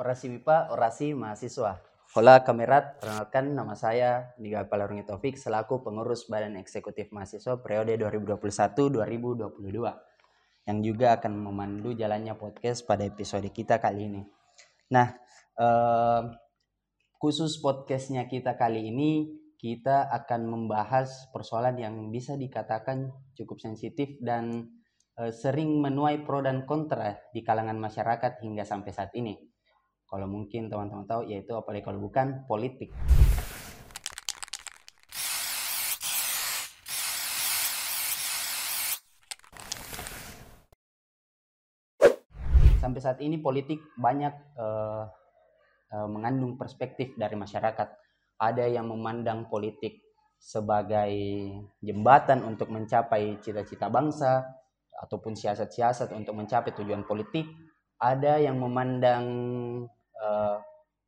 Orasi MIPA, orasi mahasiswa. Hola kamerat, perkenalkan nama saya Niga Palarungi Taufik selaku pengurus Badan Eksekutif Mahasiswa periode 2021-2022 yang juga akan memandu jalannya podcast pada episode kita kali ini. Nah, eh, khusus podcastnya kita kali ini kita akan membahas persoalan yang bisa dikatakan cukup sensitif dan eh, sering menuai pro dan kontra di kalangan masyarakat hingga sampai saat ini kalau mungkin teman-teman tahu yaitu apalagi kalau bukan politik. Sampai saat ini politik banyak uh, uh, mengandung perspektif dari masyarakat. Ada yang memandang politik sebagai jembatan untuk mencapai cita-cita bangsa ataupun siasat-siasat untuk mencapai tujuan politik. Ada yang memandang uh,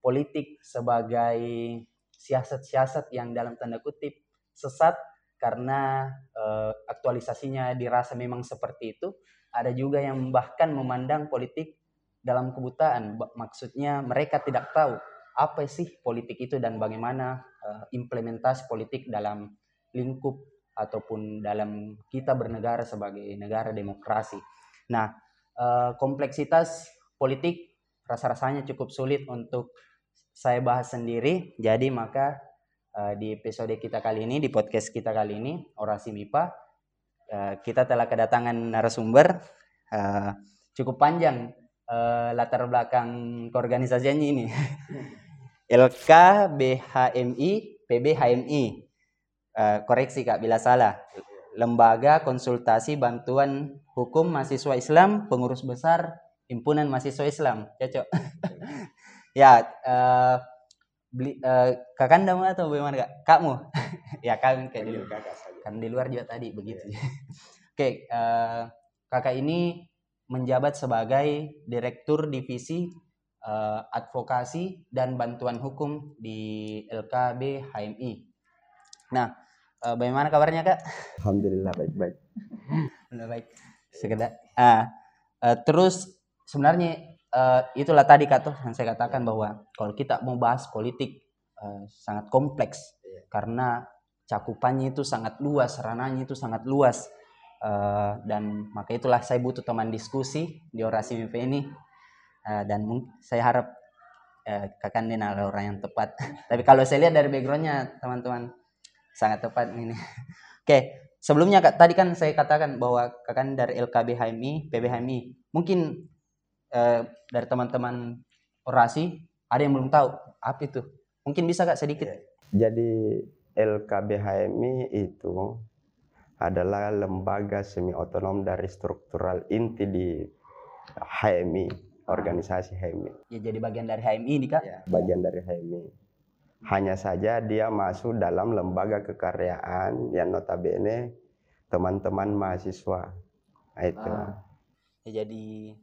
politik sebagai siasat-siasat yang dalam tanda kutip sesat karena uh, aktualisasinya dirasa memang seperti itu. Ada juga yang bahkan memandang politik dalam kebutaan. Maksudnya mereka tidak tahu apa sih politik itu dan bagaimana uh, implementasi politik dalam lingkup ataupun dalam kita bernegara sebagai negara demokrasi. Nah, kompleksitas politik rasa-rasanya cukup sulit untuk saya bahas sendiri. Jadi maka uh, di episode kita kali ini, di podcast kita kali ini, Orasi MIPA, uh, kita telah kedatangan narasumber uh, cukup panjang latar belakang keorganisasiannya ini. LKBHMI, PBHMI. Uh, koreksi Kak bila salah. Lembaga Konsultasi Bantuan Hukum Mahasiswa Islam Pengurus Besar himpunan mahasiswa Islam cocok. Ya uh, beli uh, kakanda atau bagaimana kak? Kamu ya kan kayak di luar kan di luar juga tadi begitu. Yeah. oke okay, uh, kakak ini menjabat sebagai direktur divisi uh, advokasi dan bantuan hukum di LKB HMI nah uh, bagaimana kabarnya kak? Alhamdulillah baik baik alhamdulillah baik. Sekedar ah uh, terus sebenarnya uh, itulah tadi kata yang saya katakan bahwa kalau kita mau bahas politik uh, sangat kompleks yeah. karena cakupannya itu sangat luas, rananya itu sangat luas. Uh, dan maka itulah saya butuh teman diskusi di orasi MP ini uh, dan saya harap uh, kakak ini adalah orang yang tepat. Tapi kalau saya lihat dari backgroundnya teman-teman sangat tepat ini. Oke, okay. sebelumnya kak, tadi kan saya katakan bahwa kakak dari LKB HMI, PB HMI. Mungkin eh, dari teman-teman orasi ada yang belum tahu apa itu? Mungkin bisa kak sedikit. Iya. jadi LKBHMI itu adalah lembaga semi otonom dari struktural inti di HMI organisasi HMI ya jadi bagian dari HMI ini kak? Ya, bagian dari HMI hanya saja dia masuk dalam lembaga kekaryaan yang notabene teman-teman mahasiswa. Nah, itu. Ah. ya, jadi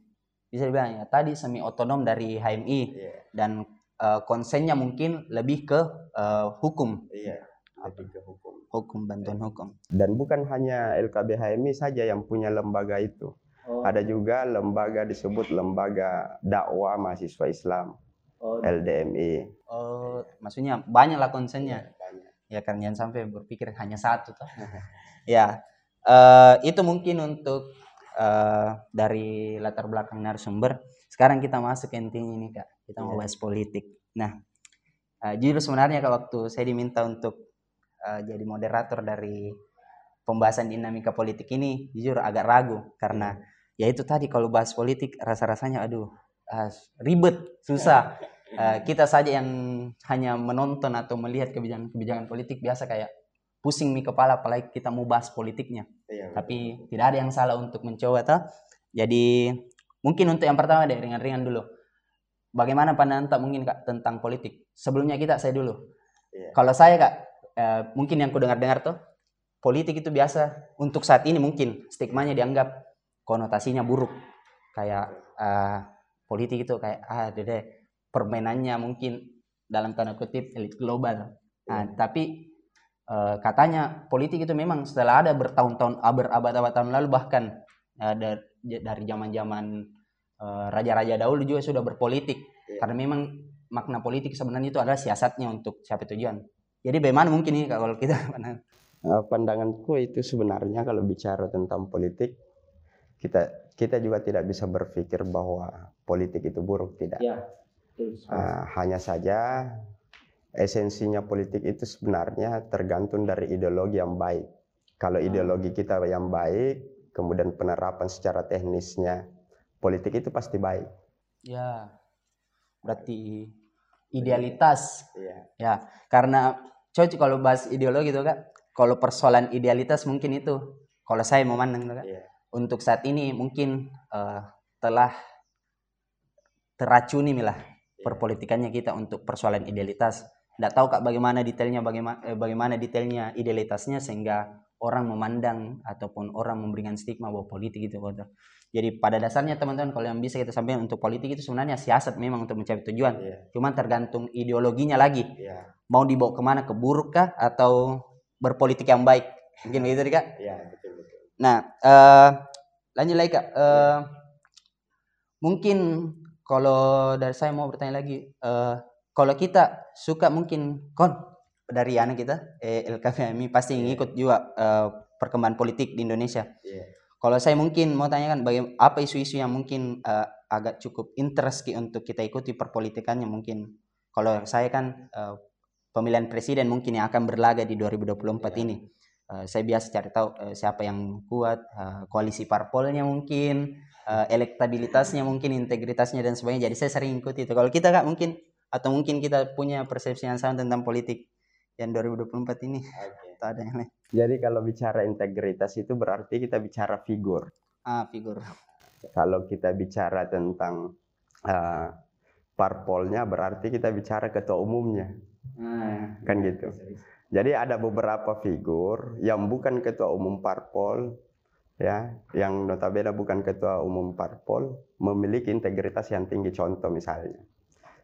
bisa dibilang ya tadi semi otonom dari HMI yeah. dan uh, konsennya mungkin lebih ke uh, hukum. Iya, lebih ke hukum. Hukum bantuan yeah. hukum. Dan bukan hanya LKB HMI saja yang punya lembaga itu. Oh. Ada juga lembaga disebut lembaga dakwah mahasiswa Islam. Oh. LDMI. Oh, maksudnya banyak lah konsennya. Ya, banyak. Ya kan jangan sampai berpikir hanya satu toh. ya. Uh, itu mungkin untuk uh, dari latar belakang narasumber. Sekarang kita masuk ke intinya ini kak. Kita mau iya. bahas politik. Nah, uh, jujur sebenarnya kak waktu saya diminta untuk uh, jadi moderator dari pembahasan dinamika politik ini, jujur agak ragu karena iya. ya itu tadi kalau bahas politik rasa-rasanya aduh uh, ribet, susah. Uh, kita saja yang hanya menonton atau melihat kebijakan-kebijakan politik biasa kayak pusing mi kepala apalagi kita mau bahas politiknya. Iya, Tapi tidak ada yang salah untuk mencoba toh. Jadi mungkin untuk yang pertama deh ringan-ringan dulu. Bagaimana pandangan tak mungkin kak tentang politik? Sebelumnya kita saya dulu. Iya. Kalau saya kak, eh, mungkin yang ku dengar-dengar tuh politik itu biasa untuk saat ini mungkin stigmanya dianggap konotasinya buruk. Kayak eh, politik itu kayak ah dede permainannya mungkin dalam tanda kutip elit global. Nah, iya. tapi Eh, katanya politik itu memang setelah ada bertahun-tahun berabad-abad tahun lalu bahkan ada dari zaman-zaman uh, raja-raja dahulu juga sudah berpolitik Yeah. Karena memang makna politik sebenarnya itu adalah siasatnya untuk siapa tujuan. Jadi bagaimana mungkin ini kalau kita pandanganku itu sebenarnya kalau bicara tentang politik kita kita juga tidak bisa berpikir bahwa politik itu buruk tidak. Ya. Uh, hanya saja esensinya politik itu sebenarnya tergantung dari ideologi yang baik. Kalau ah. ideologi kita yang baik, kemudian penerapan secara teknisnya politik itu pasti baik. Ya, berarti idealitas. Ya, ya karena coach kalau bahas ideologi itu kan, kalau persoalan idealitas mungkin itu, kalau saya memandang kan, ya. untuk saat ini mungkin uh, telah teracuni milah ya. perpolitikannya kita untuk persoalan idealitas. Tidak tahu kak bagaimana detailnya, bagaimana eh, bagaimana detailnya idealitasnya sehingga orang memandang ataupun orang memberikan stigma bahwa politik itu kotor. Jadi pada dasarnya teman-teman kalau yang bisa kita sampaikan untuk politik itu sebenarnya siasat memang untuk mencapai tujuan. Yeah. Cuma tergantung ideologinya lagi. Yeah. Mau dibawa ke mana ke buruk kah atau berpolitik yang baik? Mungkin begitu kak? Iya betul betul. Nah uh, lanjut lagi kak. Uh, eh, yeah. Mungkin kalau dari saya mau bertanya lagi, uh, kalau kita suka mungkin kon dari anak kita eh, LKPMI pasti yeah. ngikut juga uh, perkembangan politik di Indonesia. Yeah. Kalau saya mungkin mau tanyakan bagaimana apa isu-isu yang mungkin uh, agak cukup interest untuk kita ikuti perpolitikannya mungkin. Kalau saya kan uh, pemilihan presiden mungkin yang akan berlaga di 2024 yeah. ini. Uh, saya biasa cari tahu uh, siapa yang kuat, uh, koalisi parpolnya mungkin, uh, elektabilitasnya mungkin, integritasnya dan sebagainya. Jadi saya sering ikuti itu. Kalau kita kak mungkin atau mungkin kita punya persepsi yang sama tentang politik yang 2024 ini. Okay. ada yang lain? Jadi kalau bicara integritas itu berarti kita bicara figur. Ah figur. Kalau kita bicara tentang uh, parpolnya berarti kita bicara ketua umumnya. Ah, kan gitu. Jadi ada beberapa figur yang bukan ketua umum parpol ya yang notabene bukan ketua umum parpol memiliki integritas yang tinggi. Contoh misalnya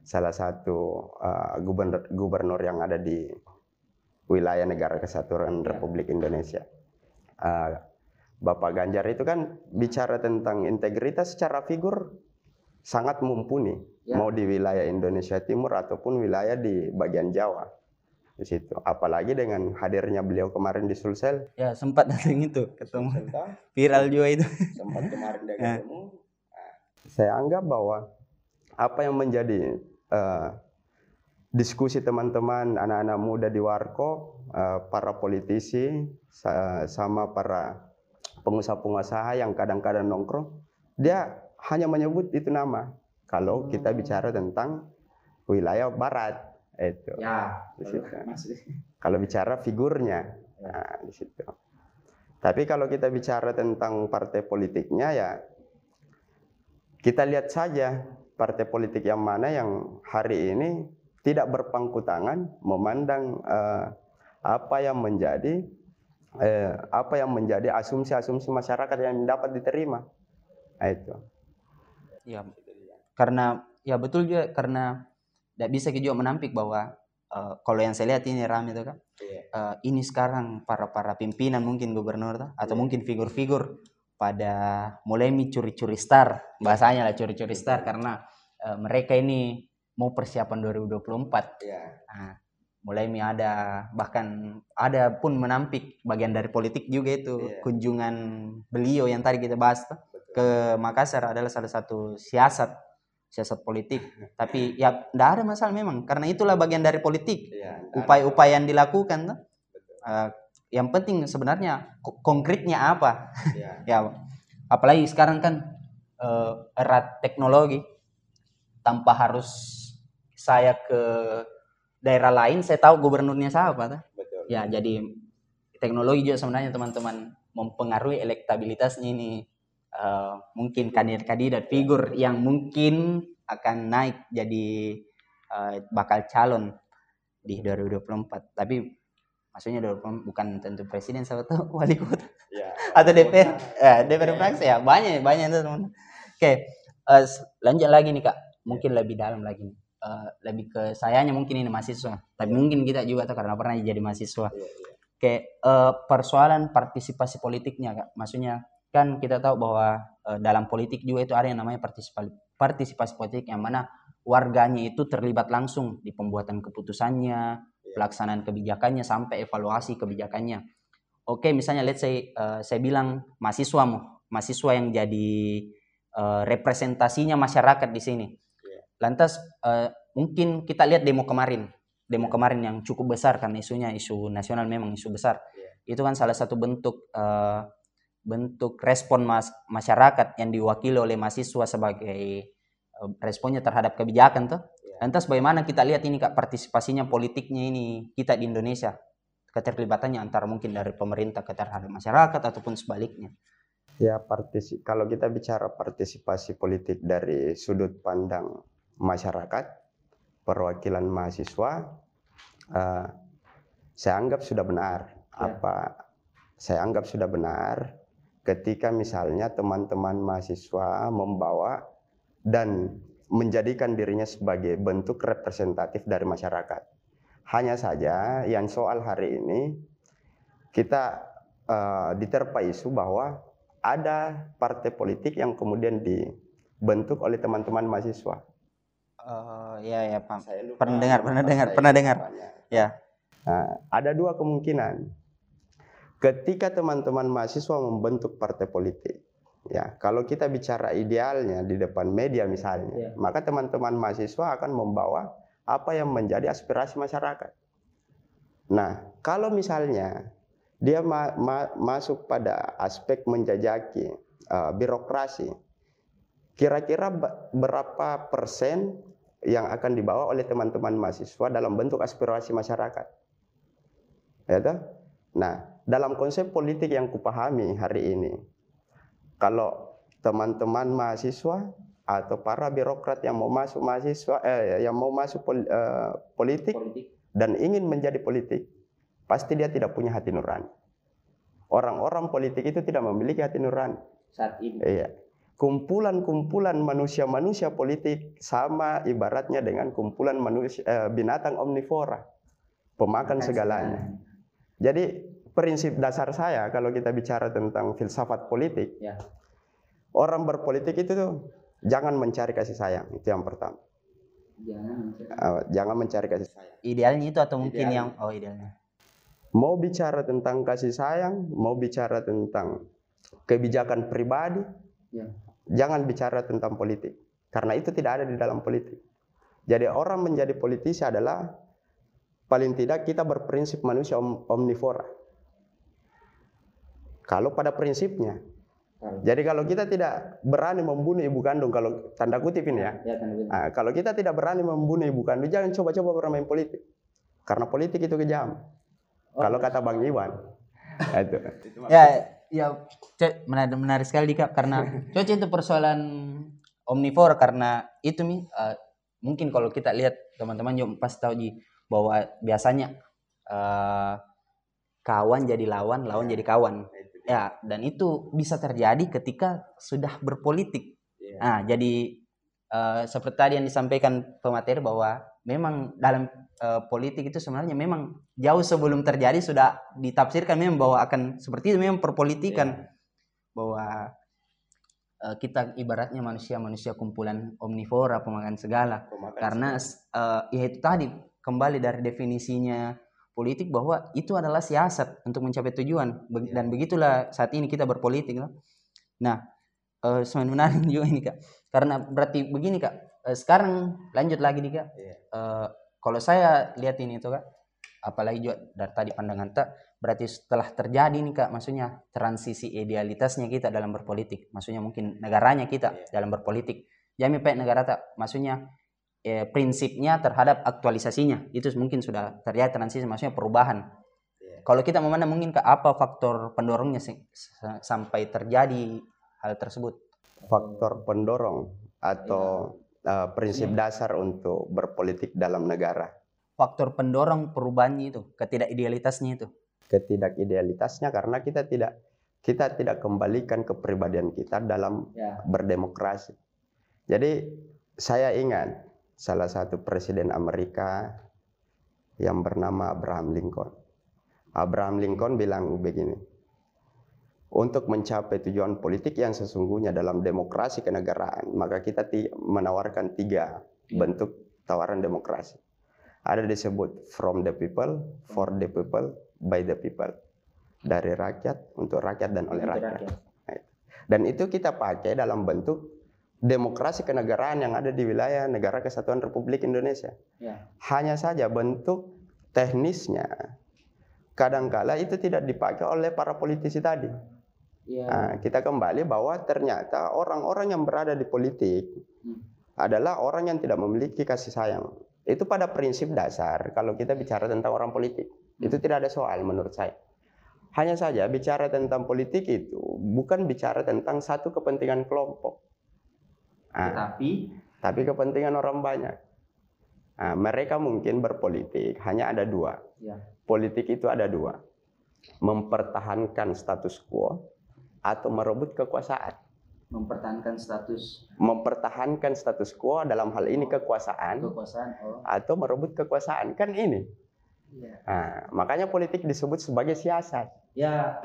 salah satu uh, gubernur gubernur yang ada di wilayah negara kesatuan ya. Republik Indonesia. Uh, Bapak Ganjar itu kan bicara tentang integritas secara figur sangat mumpuni, ya. mau di wilayah Indonesia Timur ataupun wilayah di bagian Jawa di situ. Apalagi dengan hadirnya beliau kemarin di Sulsel. Ya sempat datang itu ketemu. Viral juga itu. Sempat kemarin dia ya. ketemu. Saya anggap bahwa apa yang menjadi uh, diskusi teman-teman anak-anak muda di Warkop, uh, para politisi sama para pengusaha-pengusaha yang kadang-kadang nongkrong, dia hanya menyebut itu nama. Kalau kita hmm. bicara tentang wilayah barat, itu. Ya, Kalau bicara figurnya, ya. nah, di situ. Tapi kalau kita bicara tentang partai politiknya ya kita lihat saja partai politik yang mana yang hari ini tidak berpangku tangan memandang uh, apa yang menjadi uh, apa yang menjadi asumsi-asumsi masyarakat yang dapat diterima. Nah, itu. Ya, karena ya betul juga karena tidak bisa juga menampik bahwa uh, kalau yang saya lihat ini ramai itu kan, yeah. uh, ini sekarang para para pimpinan mungkin gubernur atau yeah. mungkin figur-figur pada mulai curi-curi star bahasanya lah curi-curi star karena uh, mereka ini mau persiapan 2024 ya. nah, mulai mi ada bahkan ada pun menampik bagian dari politik juga itu ya. kunjungan beliau yang tadi kita bahas Betul. ke Makassar adalah salah satu siasat siasat politik tapi ya tidak ada masalah memang karena itulah bagian dari politik iya, upaya-upaya yang dilakukan uh, yang penting sebenarnya konkretnya apa? Ya, ya apalagi sekarang kan uh, erat teknologi. Tanpa harus saya ke daerah lain saya tahu gubernurnya siapa Betul. ya jadi teknologi juga sebenarnya teman-teman mempengaruhi elektabilitasnya ini. Uh, mungkin kandidat-kandidat figur yang mungkin akan naik jadi uh, bakal calon di 2024 tapi maksudnya 2024 bukan tentu presiden siapa tahu wali kota. Ya, atau DPR eh, DPR fraksi ya banyak banyak teman oke okay. uh, eh, lanjut lagi nih kak. Mungkin ya. lebih dalam lagi nih. Uh, lebih ke sayanya mungkin ini mahasiswa. Tapi yeah. mungkin kita juga tuh karena pernah jadi mahasiswa. Yeah, yeah. kayak uh, persoalan partisipasi politiknya kak. Maksudnya kan kita tahu bahwa uh, dalam politik juga itu ada yang namanya partisipasi partisipasi politik yang mana warganya itu terlibat langsung di pembuatan keputusannya, pelaksanaan kebijakannya sampai evaluasi kebijakannya. Oke, misalnya let's say uh, saya bilang mahasiswa mahasiswa yang jadi uh, representasinya masyarakat di sini. Lantas uh, mungkin kita lihat demo kemarin, demo kemarin yang cukup besar karena isunya isu nasional memang isu besar. Itu kan salah satu bentuk uh, bentuk respon mas masyarakat yang diwakili oleh mahasiswa sebagai responnya terhadap kebijakan tuh. Lantas bagaimana kita lihat ini kak partisipasinya politiknya ini kita di Indonesia keterlibatannya antara mungkin dari pemerintah ke terhadap masyarakat ataupun sebaliknya. Ya partisi kalau kita bicara partisipasi politik dari sudut pandang masyarakat perwakilan mahasiswa, uh, saya anggap sudah benar. Ya. Apa saya anggap sudah benar ketika misalnya teman-teman mahasiswa membawa dan menjadikan dirinya sebagai bentuk representatif dari masyarakat. Hanya saja yang soal hari ini kita uh, diterpa isu bahwa ada partai politik yang kemudian dibentuk oleh teman-teman mahasiswa. Oh ya ya Pak. Saya lupa pernah dengar, pernah dengar, pernah dengar. Ya. Nah, ada dua kemungkinan. Ketika teman-teman mahasiswa membentuk partai politik, Ya, kalau kita bicara idealnya di depan media misalnya, ya. maka teman-teman mahasiswa akan membawa apa yang menjadi aspirasi masyarakat. Nah, kalau misalnya dia ma ma masuk pada aspek menjajaki uh, birokrasi, kira-kira berapa persen yang akan dibawa oleh teman-teman mahasiswa dalam bentuk aspirasi masyarakat? Ya, Nah, dalam konsep politik yang kupahami hari ini, kalau teman-teman mahasiswa atau para birokrat yang mau masuk mahasiswa eh, yang mau masuk pol, eh, politik, politik dan ingin menjadi politik, pasti dia tidak punya hati nurani. Orang-orang politik itu tidak memiliki hati nurani. Saat ini. Iya. Kumpulan-kumpulan manusia-manusia politik sama ibaratnya dengan kumpulan manusia eh, binatang omnivora, pemakan segalanya. Jadi prinsip dasar saya kalau kita bicara tentang filsafat politik, ya. orang berpolitik itu tuh jangan mencari kasih sayang itu yang pertama. Jangan mencari, uh, jangan mencari kasih sayang. Idealnya itu atau mungkin idealnya. yang oh idealnya. Mau bicara tentang kasih sayang, mau bicara tentang kebijakan pribadi, ya. jangan bicara tentang politik karena itu tidak ada di dalam politik. Jadi orang menjadi politisi adalah paling tidak kita berprinsip manusia om omnivora. Kalau pada prinsipnya. Jadi kalau kita tidak berani membunuh ibu kandung, kalau tanda kutip ini ya, ya nah, kalau kita tidak berani membunuh ibu kandung, jangan coba-coba bermain politik, karena politik itu kejam. Oh. Kalau kata Bang Iwan, nah, itu. Ya, ya, menarik, menarik sekali kak, karena coba itu persoalan omnivore karena itu nih, uh, mungkin kalau kita lihat teman-teman juga pasti tahu ji bahwa biasanya uh, kawan jadi lawan, lawan ya. jadi kawan. Ya, dan itu bisa terjadi ketika sudah berpolitik. Yeah. Nah, jadi uh, seperti tadi yang disampaikan pemateri bahwa memang dalam uh, politik itu sebenarnya memang jauh sebelum terjadi sudah ditafsirkan memang bahwa akan seperti itu memang perpolitikan yeah. bahwa uh, kita ibaratnya manusia-manusia kumpulan omnivora pemakan segala pemakan karena segala. Uh, ya itu tadi kembali dari definisinya politik bahwa itu adalah siasat untuk mencapai tujuan Be dan begitulah saat ini kita berpolitik. Nah, uh, semakin menarik juga ini kak, karena berarti begini kak. Uh, sekarang lanjut lagi nih kak. Uh, kalau saya lihat ini tuh kak, apalagi juga dari tadi pandangan tak, berarti setelah terjadi nih kak, maksudnya transisi idealitasnya kita dalam berpolitik, maksudnya mungkin negaranya kita yeah. dalam berpolitik. Jami pak negara tak, maksudnya eh, prinsipnya terhadap aktualisasinya itu mungkin sudah terjadi transisi maksudnya perubahan yeah. kalau kita memandang mungkin ke apa faktor pendorongnya sampai terjadi hal tersebut faktor pendorong atau yeah. uh, prinsip yeah. dasar untuk berpolitik dalam negara faktor pendorong perubahannya itu ketidakidealitasnya itu ketidakidealitasnya karena kita tidak kita tidak kembalikan kepribadian kita dalam yeah. berdemokrasi jadi saya ingat salah satu presiden Amerika yang bernama Abraham Lincoln. Abraham Lincoln bilang begini, untuk mencapai tujuan politik yang sesungguhnya dalam demokrasi kenegaraan, maka kita menawarkan tiga bentuk tawaran demokrasi. Ada disebut from the people, for the people, by the people. Dari rakyat, untuk rakyat dan oleh rakyat. rakyat. Nah, dan itu kita pakai dalam bentuk demokrasi kenegaraan yang ada di wilayah negara kesatuan Republik Indonesia. Ya. Hanya saja bentuk teknisnya kadangkala itu tidak dipakai oleh para politisi tadi. Ya. Nah, kita kembali bahwa ternyata orang-orang yang berada di politik hmm. adalah orang yang tidak memiliki kasih sayang. Itu pada prinsip dasar kalau kita bicara tentang orang politik. Itu tidak ada soal menurut saya. Hanya saja bicara tentang politik itu bukan bicara tentang satu kepentingan kelompok. Nah, tapi tapi kepentingan orang banyak. Nah, mereka mungkin berpolitik hanya ada dua. Ya. Politik itu ada dua. Mempertahankan status quo atau merebut kekuasaan mempertahankan status mempertahankan status quo dalam hal ini kekuasaan kekuasaan oh. atau merebut kekuasaan kan ini ya. nah, makanya politik disebut sebagai siasat ya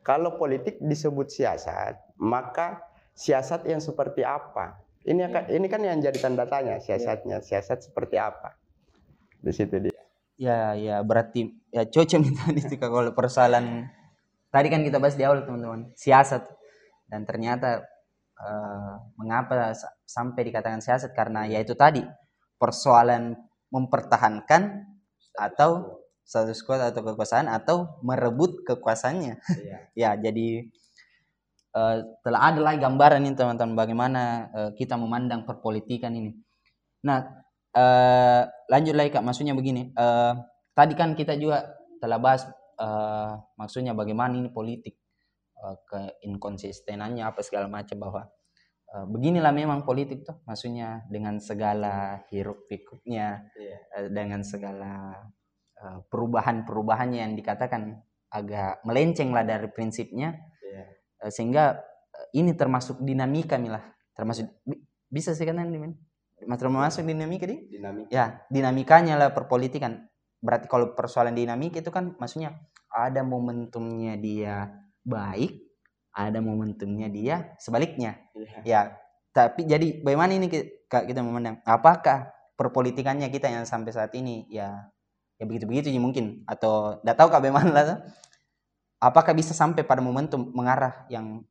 kalau politik disebut siasat maka siasat yang seperti apa ini ya. kan ini kan yang jadi tanda tanya siasatnya ya. siasat seperti apa di situ dia ya ya berarti ya cocok minta itu kalau persoalan tadi kan kita bahas di awal teman-teman siasat dan ternyata uh, mengapa sampai dikatakan siasat karena yaitu tadi persoalan mempertahankan atau status quo atau kekuasaan atau merebut kekuasaannya iya. ya jadi uh, telah ada lagi gambaran ini teman-teman bagaimana uh, kita memandang perpolitikan ini nah uh, lanjut lagi kak maksudnya begini uh, tadi kan kita juga telah bahas uh, maksudnya bagaimana ini politik uh, keinkonsistenannya apa segala macam bahwa uh, beginilah memang politik tuh maksudnya dengan segala hiruk pikuknya yeah. uh, dengan segala uh, perubahan-perubahannya yang dikatakan agak melenceng lah dari prinsipnya sehingga uh, ini termasuk dinamika milah termasuk bi bisa sih kan ini termasuk dinamika di dinamika. ya dinamikanya lah perpolitikan. Berarti kalau persoalan dinamika itu kan maksudnya ada momentumnya dia baik, ada momentumnya dia sebaliknya. Ya, ya tapi jadi bagaimana ini kita, kita memandang? Apakah perpolitikannya kita yang sampai saat ini? Ya ya begitu-begitu ya mungkin. Atau tidak tahu kak bagaimana lah apakah bisa sampai pada momentum mengarah yang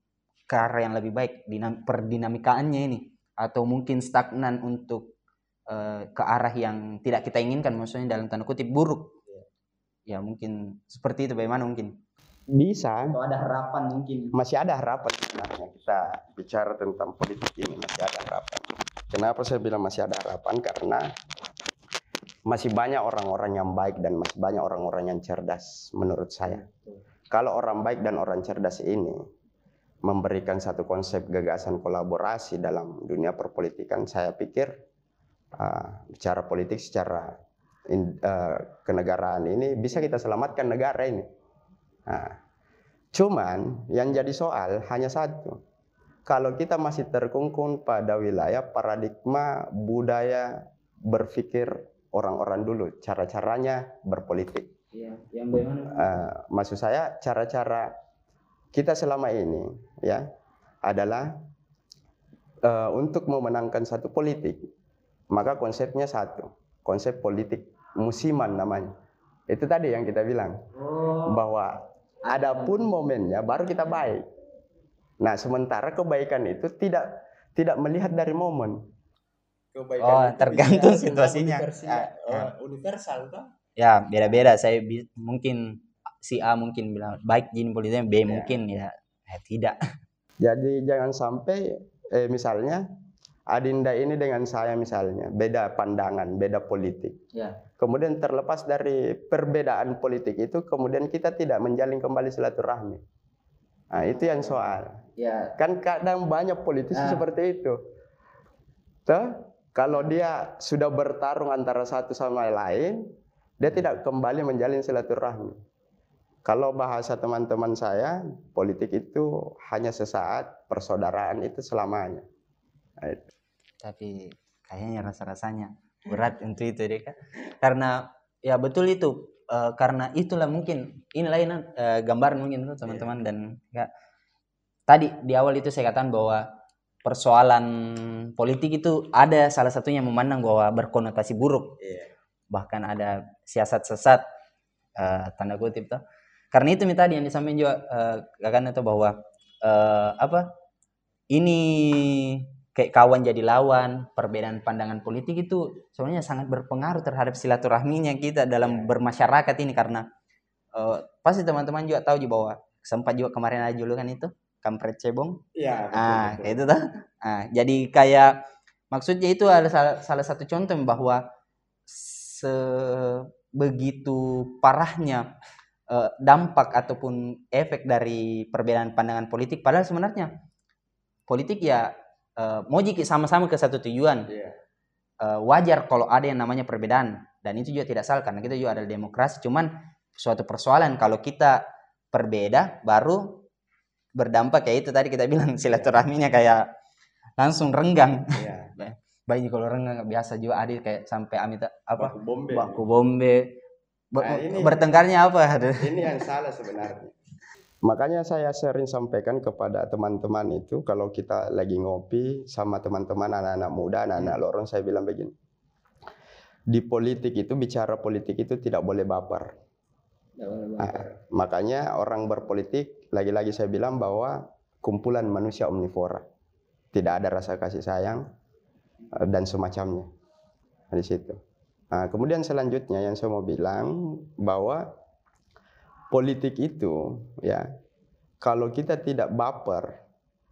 ke arah yang lebih baik dinam, perdinamikaannya ini atau mungkin stagnan untuk uh, ke arah yang tidak kita inginkan maksudnya dalam tanda kutip buruk ya, ya mungkin seperti itu bagaimana mungkin bisa. Atau ada harapan mungkin. Masih ada harapan sebenarnya kita bicara tentang politik ini masih ada harapan. Kenapa saya bilang masih ada harapan? Karena masih banyak orang-orang yang baik dan masih banyak orang-orang yang cerdas menurut saya. Kalau orang baik dan orang cerdas ini memberikan satu konsep gagasan kolaborasi dalam dunia perpolitikan, saya pikir uh, bicara politik secara in, uh, kenegaraan ini bisa kita selamatkan negara ini. Nah, cuman yang jadi soal hanya satu. Kalau kita masih terkungkung pada wilayah paradigma budaya berpikir orang-orang dulu, cara-caranya berpolitik. Iya, yang bagaimana? Uh, maksud saya cara-cara kita selama ini ya adalah uh, untuk memenangkan satu politik, maka konsepnya satu, konsep politik musiman namanya. Itu tadi yang kita bilang oh. bahwa Adapun momennya baru kita baik. Nah, sementara kebaikan itu tidak tidak melihat dari momen. Kebaikan oh, tergantung situasinya. Ya, oh, universal toh? Ya, beda-beda. Saya mungkin si A mungkin bilang baik jin politiknya, B ya. mungkin ya eh, tidak. Jadi jangan sampai eh, misalnya Adinda ini dengan saya misalnya beda pandangan, beda politik. Ya. Kemudian terlepas dari perbedaan politik itu, kemudian kita tidak menjalin kembali silaturahmi. Nah, itu yang soal. Ya. Kan kadang banyak politisi nah. seperti itu. Tuh, kalau dia sudah bertarung antara satu sama lain, dia tidak kembali menjalin silaturahmi. Kalau bahasa teman-teman saya, politik itu hanya sesaat, persaudaraan itu selamanya. Nah, itu tapi kayaknya rasa-rasanya berat untuk itu deh kak karena ya betul itu uh, karena itulah mungkin inilah ini uh, gambaran mungkin tuh teman-teman yeah. dan ya tadi di awal itu saya katakan bahwa persoalan politik itu ada salah satunya memandang bahwa berkonotasi buruk Iya. bahkan ada siasat sesat eh, tanda kutip tuh karena itu tadi yang disampaikan juga eh, kakaknya tuh bahwa eh, apa ini kayak kawan jadi lawan perbedaan pandangan politik itu sebenarnya sangat berpengaruh terhadap silaturahminya kita dalam bermasyarakat ini karena eh, pasti teman-teman juga tahu juga bahwa sempat juga kemarin ada julukan itu kampret cebong Iya. ah betul. kayak itu tuh ah jadi kayak maksudnya itu ada salah, salah satu contoh bahwa sebegitu parahnya eh, dampak ataupun efek dari perbedaan pandangan politik. Padahal sebenarnya politik ya eh, mau jiki sama-sama ke satu tujuan. Iya. Eh, wajar kalau ada yang namanya perbedaan. Dan itu juga tidak salah karena kita juga ada demokrasi. Cuman suatu persoalan kalau kita berbeda baru berdampak. Kayak itu tadi kita bilang silaturahminya kayak langsung renggang. Iya. Bayi kalau renggang biasa juga ada kayak sampai amit apa Baku bombe. baku bombe Nah, ini- bertengkarnya apa Ini yang salah sebenarnya. Makanya saya sering sampaikan kepada teman-teman itu kalau kita lagi ngopi sama teman-teman anak-anak muda, anak-anak lorong saya bilang begini. Di politik itu bicara politik itu tidak boleh baper. Ah, makanya orang berpolitik lagi-lagi saya bilang bahwa kumpulan manusia omnivora. Tidak ada rasa kasih sayang dan semacamnya. Di situ. Nah, kemudian selanjutnya yang saya mau bilang bahwa politik itu ya kalau kita tidak baper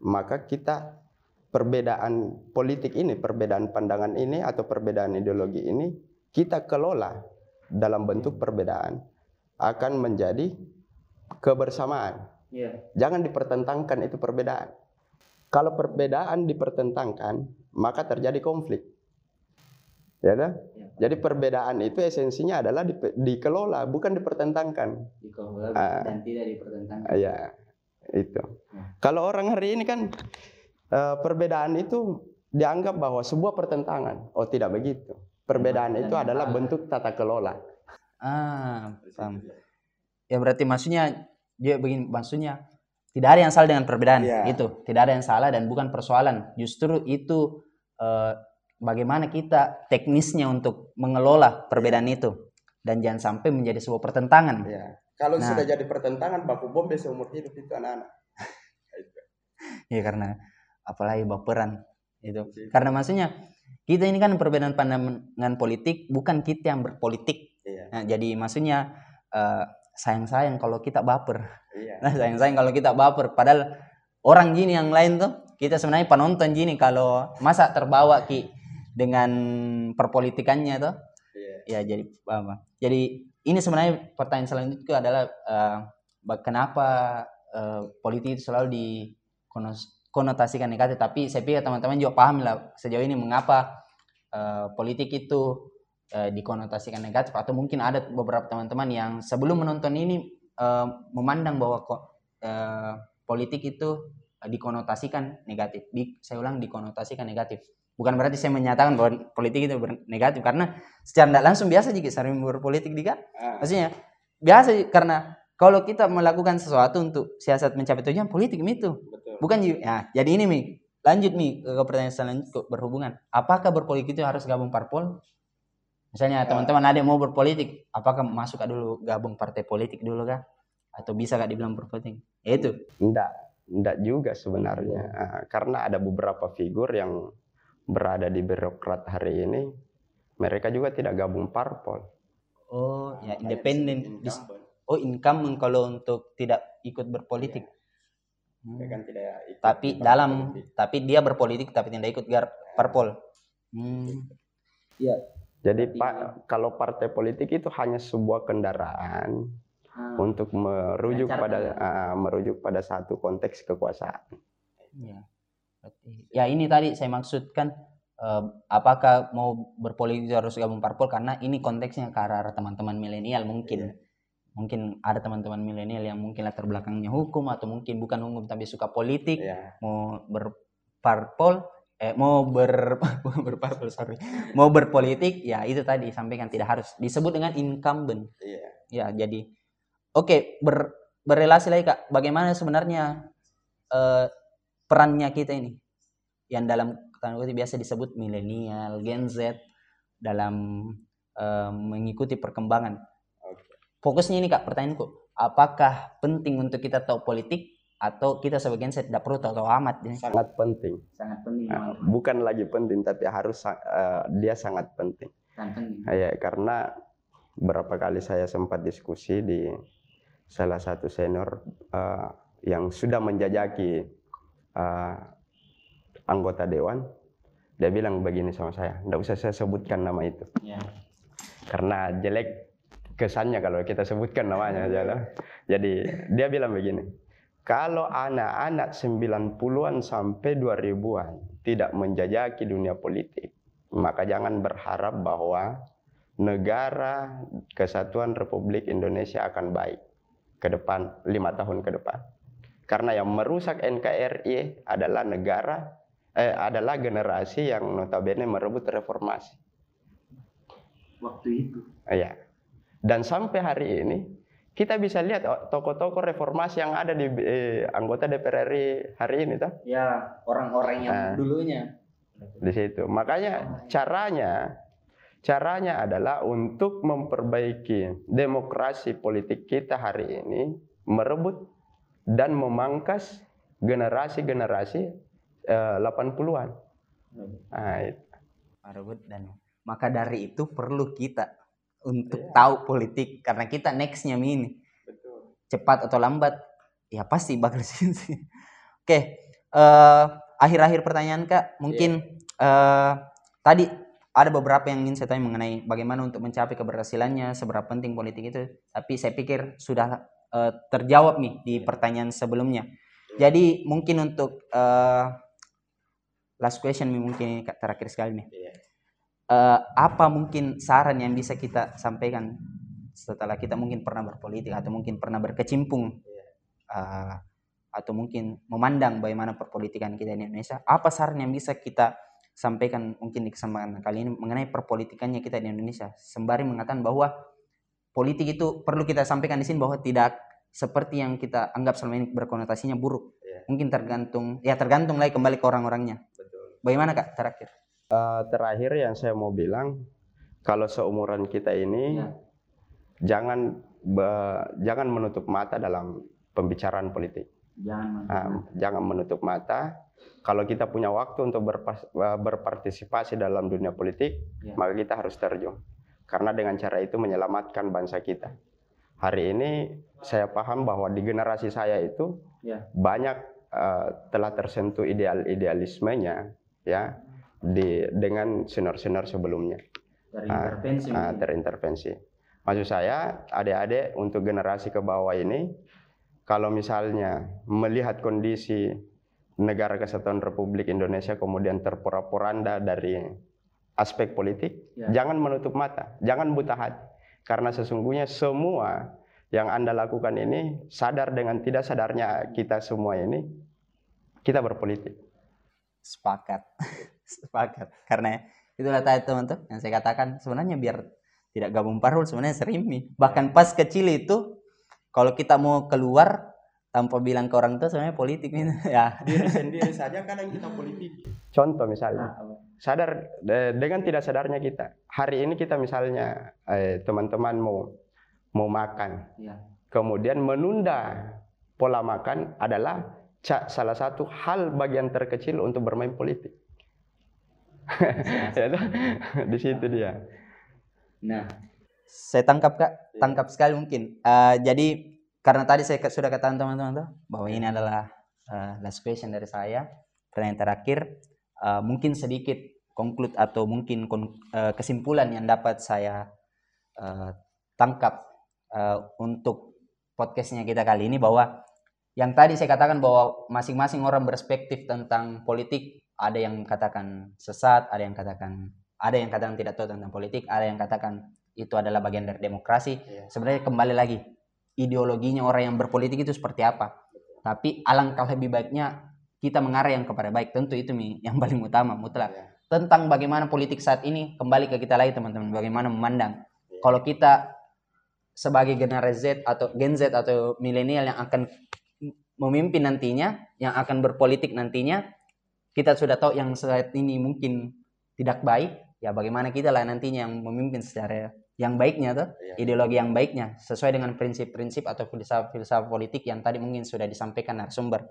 maka kita perbedaan politik ini, perbedaan pandangan ini atau perbedaan ideologi ini kita kelola dalam bentuk perbedaan akan menjadi kebersamaan. Jangan dipertentangkan itu perbedaan. Kalau perbedaan dipertentangkan, maka terjadi konflik. Ya dah? Jadi perbedaan itu esensinya adalah di- dikelola, bukan dipertentangkan. Ah. dan tidak dipertentangkan Ya, itu. Ya. Kalau orang hari ini kan eh, perbedaan itu dianggap bahwa sebuah pertentangan. Oh, tidak begitu. Perbedaan itu adalah bentuk tata kelola. ah paham ya berarti maksudnya dia begini maksudnya tidak ada yang salah dengan perbedaan Iya. itu tidak ada yang salah dan bukan persoalan justru itu eh, bagaimana kita teknisnya untuk mengelola perbedaan itu dan jangan sampai menjadi sebuah pertentangan Iya. Kalau Nah. sudah jadi pertentangan baku bombe seumur hidup itu anak-anak. ya karena apalagi baperan itu Iya. karena maksudnya kita ini kan perbedaan pandangan politik bukan kita yang berpolitik Iya. nah, jadi maksudnya eh, sayang-sayang kalau kita baper Iya. Nah, sayang-sayang kalau kita baper. Padahal orang gini yang lain tuh, kita sebenarnya penonton gini kalau masa terbawa ki dengan perpolitikannya tuh. Iya. Ya jadi apa? Jadi ini sebenarnya pertanyaan selanjutnya adalah ba- kenapa eh, politik itu selalu dikonotasikan negatif? Tapi saya pikir teman-teman juga paham lah sejauh ini mengapa eh, politik itu eh, dikonotasikan negatif atau mungkin ada beberapa teman-teman yang sebelum menonton ini eh, memandang bahwa kok eh, politik itu dikonotasikan negatif. Di, saya ulang dikonotasikan negatif. Bukan berarti saya menyatakan bahwa politik itu negatif karena secara tidak langsung biasa jika sering berpolitik juga. Ah, Maksudnya biasa karena kalau kita melakukan sesuatu untuk siasat mencapai tujuan politik itu betul. bukan ya jadi ini mi lanjut mi ke pertanyaan selanjutnya berhubungan apakah berpolitik itu harus gabung parpol misalnya Ya. teman-teman ada yang mau berpolitik apakah masuk kah dulu gabung partai politik dulu kah atau bisa kah dibilang berpolitik ya itu Enggak, enggak juga sebenarnya. Ah, karena ada beberapa figur yang berada di birokrat hari ini, mereka juga tidak gabung parpol. oh ya independen oh incumbent kalau untuk tidak ikut berpolitik Hmm. Dia kan tidak ikut tapi dalam politik. tapi dia berpolitik tapi tidak ikut gar parpol hmm. Jadi Berarti- Pak, kalau partai politik itu hanya sebuah kendaraan untuk merujuk pada ya. ah, merujuk pada satu konteks kekuasaan. Ya. Ya ini tadi saya maksudkan eh, apakah mau berpolitik harus gabung parpol karena ini konteksnya ke arah teman-teman milenial mungkin. Mungkin ada teman-teman milenial yang mungkin latar belakangnya hukum atau mungkin bukan hukum tapi suka politik, Iya. mau berparpol eh mau ber berparpol sorry. Mau berpolitik ya itu tadi sampaikan tidak harus disebut dengan incumbent. Iya. Ya, jadi oke ber, berrelasi lagi kak. Bagaimana sebenarnya eh, perannya kita ini yang dalam tanda kutip biasa disebut milenial, Gen Z dalam eh, mengikuti perkembangan. Oke. Fokusnya ini kak, pertanyaanku, apakah penting untuk kita tahu politik atau kita sebagai Gen Z tidak perlu tahu, tahu amat? Ini? sangat penting Sangat penting. Nah, bukan lagi penting tapi harus sa- eh, dia sangat penting Sangat penting. ya karena berapa kali saya sempat diskusi di salah satu senior eh, yang sudah menjajaki eh, anggota dewan dia bilang begini sama saya tidak usah saya sebutkan nama itu Ya. karena jelek kesannya kalau kita sebutkan namanya aja lah. Jadi dia bilang begini, kalau anak-anak 90-an sampai 2000-an tidak menjajaki dunia politik, maka jangan berharap bahwa negara kesatuan Republik Indonesia akan baik ke depan lima tahun ke depan. Karena yang merusak NKRI adalah negara eh, adalah generasi yang notabene merebut reformasi. Waktu itu. Iya. Dan sampai hari ini kita bisa lihat oh, tokoh-tokoh reformasi yang ada di eh, anggota DPR RI hari ini toh Ya, orang-orang yang Ah. dulunya. di situ. Makanya caranya caranya adalah untuk memperbaiki demokrasi politik kita hari ini merebut dan memangkas generasi-generasi eh, 80-an. Nah, itu. Merebut dan maka dari itu perlu kita untuk Iya. tahu politik karena kita nextnya ini Betul. cepat atau lambat ya pasti bakal sih. Oke, eh, akhir-akhir pertanyaan kak, mungkin eh, tadi ada beberapa yang ingin saya tanya mengenai bagaimana untuk mencapai keberhasilannya, seberapa penting politik itu. Tapi saya pikir sudah eh, terjawab nih di pertanyaan sebelumnya. Jadi mungkin untuk eh, last question mungkin ini Kak, terakhir sekali nih. Iya. Eh, apa mungkin saran yang bisa kita sampaikan setelah kita mungkin pernah berpolitik atau mungkin pernah berkecimpung eh, atau mungkin memandang bagaimana perpolitikan kita di Indonesia? Apa saran yang bisa kita sampaikan mungkin di kesempatan kali ini mengenai perpolitikannya kita di Indonesia? Sembari mengatakan bahwa politik itu perlu kita sampaikan di sini bahwa tidak seperti yang kita anggap selama ini berkonotasinya buruk. Iya. mungkin tergantung ya tergantung lagi kembali ke orang-orangnya. Bagaimana kak terakhir Eh, terakhir yang saya mau bilang, kalau seumuran kita ini Ya. jangan be- jangan menutup mata dalam pembicaraan politik. jangan Nah, jangan menutup mata. Kalau kita punya waktu untuk berpas- eh, berpartisipasi dalam dunia politik, Ya. maka kita harus terjun. Karena dengan cara itu menyelamatkan bangsa kita. Hari ini saya paham bahwa di generasi saya itu Ya. banyak eh, telah tersentuh ideal-idealismenya ya di dengan senior-senior sebelumnya Ah, ah, terintervensi. Maksud saya, adik-adik untuk generasi ke bawah ini, kalau misalnya melihat kondisi negara kesatuan Republik Indonesia kemudian terpora-poranda dari aspek politik, Ya. jangan menutup mata, jangan buta hati, karena sesungguhnya semua yang anda lakukan ini sadar dengan tidak sadarnya kita semua ini kita berpolitik. sepakat sepakat karena itulah tadi teman-teman yang saya katakan sebenarnya biar tidak gabung parul sebenarnya serimi bahkan pas kecil itu kalau kita mau keluar tanpa bilang ke orang tua sebenarnya politik ini ya Diri sendiri saja kadang kita politik. Contoh misalnya, sadar de- dengan tidak sadarnya kita. Hari ini kita misalnya eh, teman-teman mau mau makan, ya kemudian menunda pola makan adalah salah satu hal bagian terkecil untuk bermain politik. Ya? Di situ dia. nah. Saya tangkap kak. Tangkap sekali mungkin. Eh, jadi karena tadi saya sudah katakan teman-teman tuh bahwa ini adalah eh, last question dari saya. Pertanyaan terakhir Eh, mungkin sedikit conclude atau mungkin kon- eh, kesimpulan yang dapat saya eh, tangkap eh, untuk podcastnya kita kali ini bahwa yang tadi saya katakan bahwa masing-masing orang berspektif tentang politik ada yang katakan sesat ada yang katakan ada yang katakan tidak tahu tentang politik ada yang katakan itu adalah bagian dari demokrasi Iya. sebenarnya kembali lagi ideologinya orang yang berpolitik itu seperti apa tapi alangkah lebih baiknya kita mengarah yang kepada baik tentu itu yang paling utama mutlak Iya. tentang bagaimana politik saat ini kembali ke kita lagi teman-teman bagaimana memandang Iya. kalau kita sebagai generasi Z atau Gen Z atau milenial yang akan memimpin nantinya yang akan berpolitik nantinya kita sudah tahu yang saat ini mungkin tidak baik, ya bagaimana kita lah nantinya yang memimpin secara yang baiknya tuh, Iya. ideologi yang baiknya sesuai dengan prinsip-prinsip atau filsafat-filsafat politik yang tadi mungkin sudah disampaikan narasumber.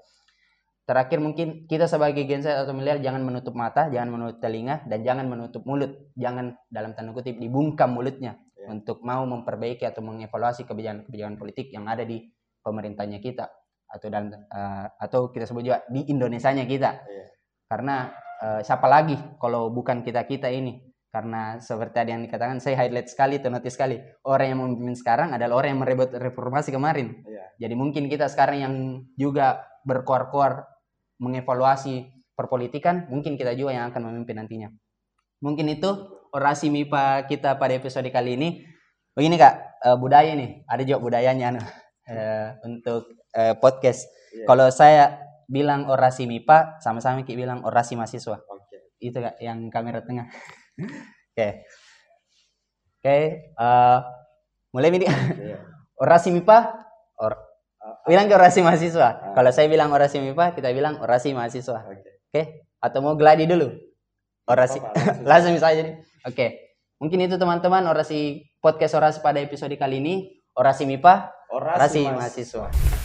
Terakhir mungkin kita sebagai Gen Z atau milenial jangan menutup mata, jangan menutup telinga, dan jangan menutup mulut. Jangan dalam tanda kutip dibungkam mulutnya Iya. untuk mau memperbaiki atau mengevaluasi kebijakan-kebijakan politik yang ada di pemerintahnya kita atau dan eh, atau kita sebut juga di Indonesianya kita. Iya. Karena eh, siapa lagi kalau bukan kita-kita ini? Karena seperti tadi yang dikatakan saya highlight sekali, atau notice sekali. Orang yang memimpin sekarang adalah orang yang merebut reformasi kemarin. Iya. Jadi mungkin kita sekarang yang juga berkuar-kuar mengevaluasi perpolitikan, mungkin kita juga yang akan memimpin nantinya. Mungkin itu orasi MIPA kita pada episode kali ini. Begini kak, eh, budaya nih, ada juga budayanya eh, untuk eh, podcast. Iya. Kalau saya bilang orasi MIPA, sama-sama Ki bilang orasi mahasiswa. Oke. Itu kak, yang kamera tengah. Oke. Oke, eh, mulai ini Iya. orasi MIPA, or, bilang ke orasi mahasiswa. Ah. Kalau saya bilang orasi MIPA, kita bilang orasi mahasiswa. Oke. Oke? Atau mau gladi dulu? Orasi. Apa-apa, Langsung saja nih. Oke. Mungkin itu teman-teman orasi podcast orasi pada episode kali ini. Orasi MIPA, orasi Orasi, mas. mahasiswa.